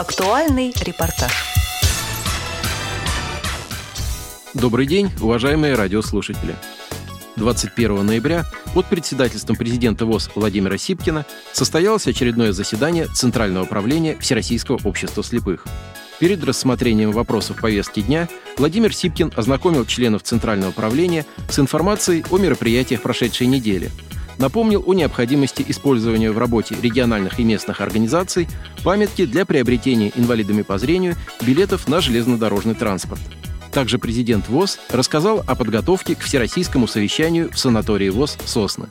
Актуальный репортаж. Добрый день, уважаемые радиослушатели. 21 ноября под председательством президента ВОЗ Владимира Сипкина состоялось очередное заседание Центрального управления Всероссийского общества слепых. Перед рассмотрением вопросов повестки дня Владимир Сипкин ознакомил членов Центрального управления с информацией о мероприятиях прошедшей недели – напомнил о необходимости использования в работе региональных и местных организаций памятки для приобретения инвалидами по зрению билетов на железнодорожный транспорт. Также президент ВОЗ рассказал о подготовке к Всероссийскому совещанию в санатории ВОЗ «Сосны».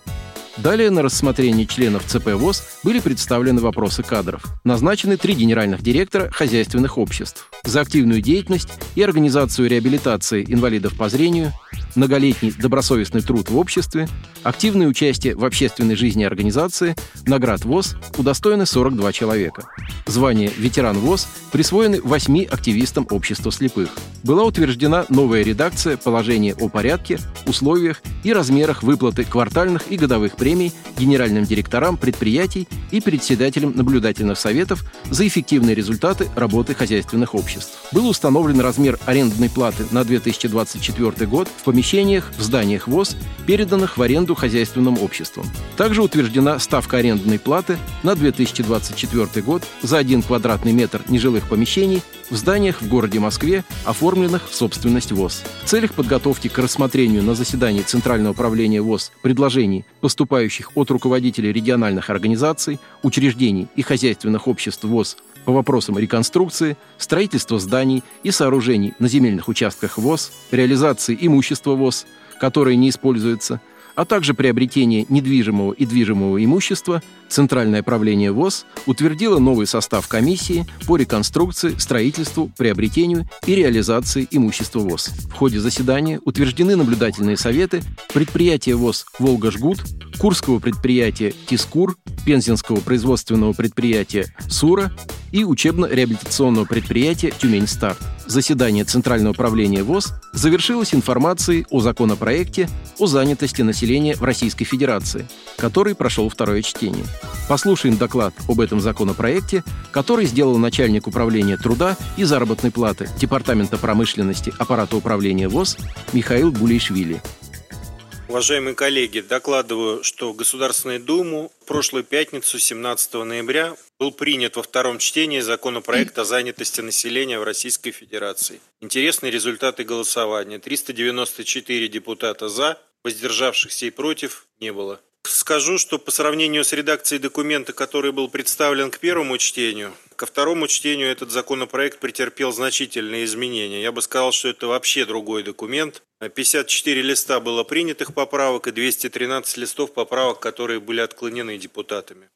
Далее на рассмотрение членов ЦП ВОЗ были представлены вопросы кадров. Назначены три генеральных директора хозяйственных обществ за активную деятельность и организацию реабилитации инвалидов по зрению, многолетний добросовестный труд в обществе, активное участие в общественной жизни организации, наград ВОЗ удостоены 42 человека. Звание «Ветеран ВОЗ» присвоены восьми активистам общества слепых. Была утверждена новая редакция положения о порядке, условиях и размерах выплаты квартальных и годовых премий генеральным директорам предприятий и председателям наблюдательных советов за эффективные результаты работы хозяйственных обществ. Был установлен размер арендной платы на 2024 год в помещениях в зданиях ВОЗ, переданных в аренду хозяйственным обществам. Также утверждена ставка арендной платы на 2024 год за 1 квадратный метр нежилых помещений в зданиях в городе Москве, оформленных в собственность ВОЗ. В целях подготовки к рассмотрению на заседании Центрального управления ВОЗ предложений, поступающих от руководителей региональных организаций, учреждений и хозяйственных обществ ВОЗ по вопросам реконструкции, строительства зданий и сооружений на земельных участках ВОЗ, реализации имущества ВОЗ, которое не используется, а также приобретение недвижимого и движимого имущества, Центральное правление ВОЗ утвердило новый состав комиссии по реконструкции, строительству, приобретению и реализации имущества ВОЗ. В ходе заседания утверждены наблюдательные советы предприятия ВОЗ «Волга-Жгут», Курского предприятия «Тискур», Пензенского производственного предприятия «Сура» и учебно-реабилитационного предприятия «Тюмень-Старт». Заседание Центрального управления ВОЗ завершилось информацией о законопроекте о занятости населения в Российской Федерации, который прошел второе чтение. Послушаем доклад об этом законопроекте, который сделал начальник управления труда и заработной платы Департамента промышленности аппарата управления ВОЗ Михаил Гулейшвили. Уважаемые коллеги, докладываю, что Государственную Думу в прошлую пятницу, 17 ноября, был принят во втором чтении законопроект о занятости населения в Российской Федерации. Интересные результаты голосования. 394 депутата «за», воздержавшихся и против не было. Скажу, что по сравнению с редакцией документа, который был представлен к первому чтению, ко второму чтению этот законопроект претерпел значительные изменения. Я бы сказал, что это вообще другой документ. 54 листа было принятых поправок и 213 листов поправок, которые были отклонены депутатами.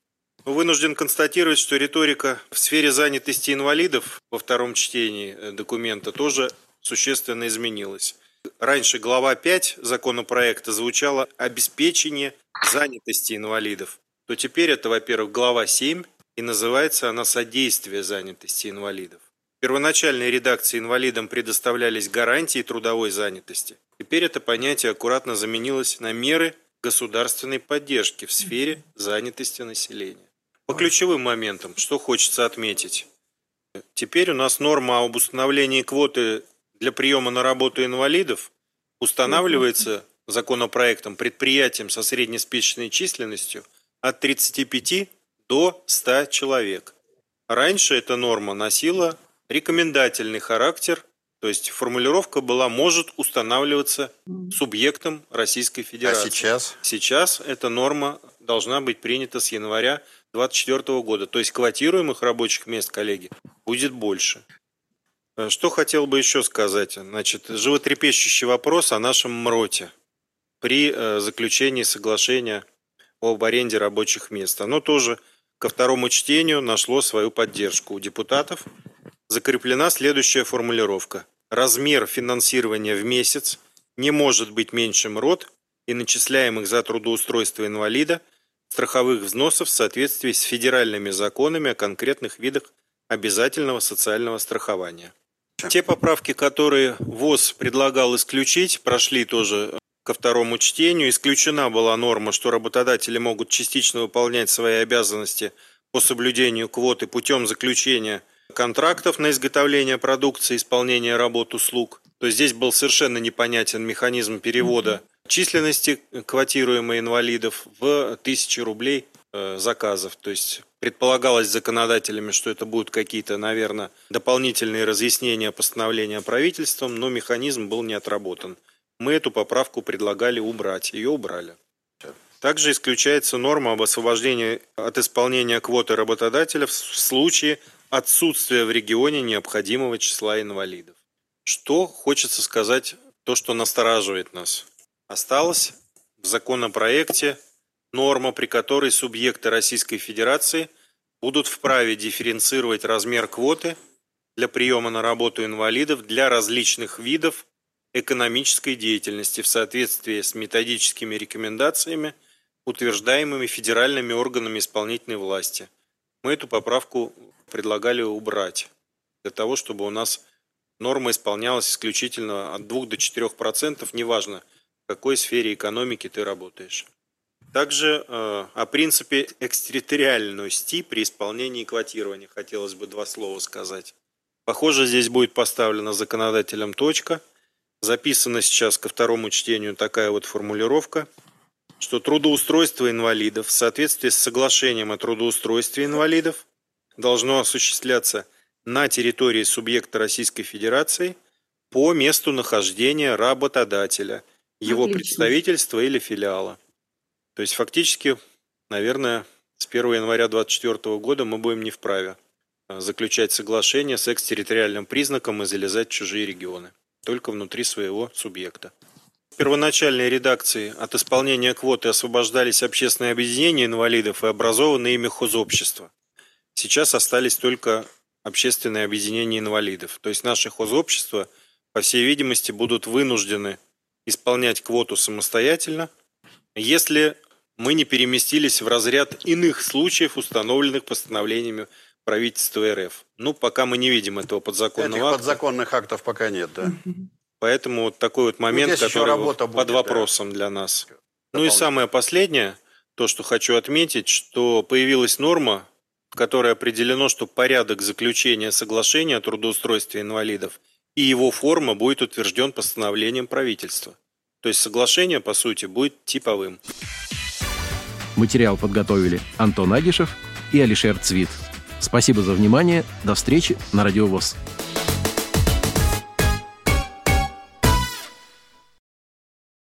Вынужден констатировать, что риторика в сфере занятости инвалидов во втором чтении э, документа тоже существенно изменилась. Раньше глава 5 законопроекта звучала «обеспечение занятости инвалидов», то теперь это, во-первых, глава 7, и называется она «Содействие занятости инвалидов». В первоначальной редакции инвалидам предоставлялись гарантии трудовой занятости. Теперь это понятие аккуратно заменилось на меры государственной поддержки в сфере занятости населения. По ключевым моментам, что хочется отметить. Теперь у нас норма об установлении квоты для приема на работу инвалидов устанавливается законопроектом предприятием со среднеспичечной численностью от 35 до 100 человек. Раньше эта норма носила рекомендательный характер, то есть формулировка была «может устанавливаться субъектом Российской Федерации». А сейчас? Сейчас эта норма должна быть принята с января 2024 года. То есть квотируемых рабочих мест, коллеги, будет больше. Э, что хотел бы еще сказать? Значит, животрепещущий вопрос о нашем МРОТе при э, заключении соглашения об аренде рабочих мест. Оно тоже ко второму чтению нашло свою поддержку у депутатов. Закреплена следующая формулировка. Размер финансирования в месяц не может быть меньше МРОТ и начисляемых за трудоустройство инвалида страховых взносов в соответствии с федеральными законами о конкретных видах обязательного социального страхования. Те поправки, которые ВОЗ предлагал исключить, прошли тоже ко второму чтению. Исключена была норма, что работодатели могут частично выполнять свои обязанности по соблюдению квоты путем заключения контрактов на изготовление продукции, исполнение работ, услуг. То есть здесь был совершенно непонятен механизм перевода численности квотируемых инвалидов в тысячи рублей заказов. То есть предполагалось законодателями, что это будут какие-то, наверное, дополнительные разъяснения постановления правительством, но механизм был не отработан. Мы эту поправку предлагали убрать. Ее убрали. Также исключается норма об освобождении от исполнения квоты работодателя в случае отсутствия в регионе необходимого числа инвалидов. Что хочется сказать, то, что настораживает нас. Осталось в законопроекте норма, при которой субъекты Российской Федерации будут вправе дифференцировать размер квоты для приема на работу инвалидов для различных видов экономической деятельности в соответствии с методическими рекомендациями утверждаемыми федеральными органами исполнительной власти. Мы эту поправку предлагали убрать для того, чтобы у нас норма исполнялась исключительно от 2 до 4 процентов, неважно, в какой сфере экономики ты работаешь. Также э, о принципе экстерриториальности при исполнении квотирования хотелось бы два слова сказать. Похоже, здесь будет поставлена законодателем точка. Записана сейчас ко второму чтению такая вот формулировка – что трудоустройство инвалидов в соответствии с соглашением о трудоустройстве инвалидов должно осуществляться на территории субъекта Российской Федерации по месту нахождения работодателя, его Отлично. представительства или филиала. То есть фактически, наверное, с 1 января 2024 года мы будем не вправе а, заключать соглашение с экстерриториальным признаком и залезать в чужие регионы, только внутри своего субъекта. В первоначальной редакции от исполнения квоты освобождались общественные объединения инвалидов и образованные ими хозобщества. Сейчас остались только общественные объединения инвалидов. То есть наши хозобщества, по всей видимости, будут вынуждены исполнять квоту самостоятельно, если мы не переместились в разряд иных случаев, установленных постановлениями правительства РФ. Ну, пока мы не видим этого подзаконного Этих акта. подзаконных актов пока нет, да. Поэтому вот такой вот момент, ну, который вот под будет, вопросом да. для нас. Ну и самое последнее, то, что хочу отметить, что появилась норма, в которой определено, что порядок заключения соглашения о трудоустройстве инвалидов и его форма будет утвержден постановлением правительства. То есть соглашение, по сути, будет типовым. Материал подготовили Антон Агишев и Алишер Цвит. Спасибо за внимание. До встречи на Радиовоз.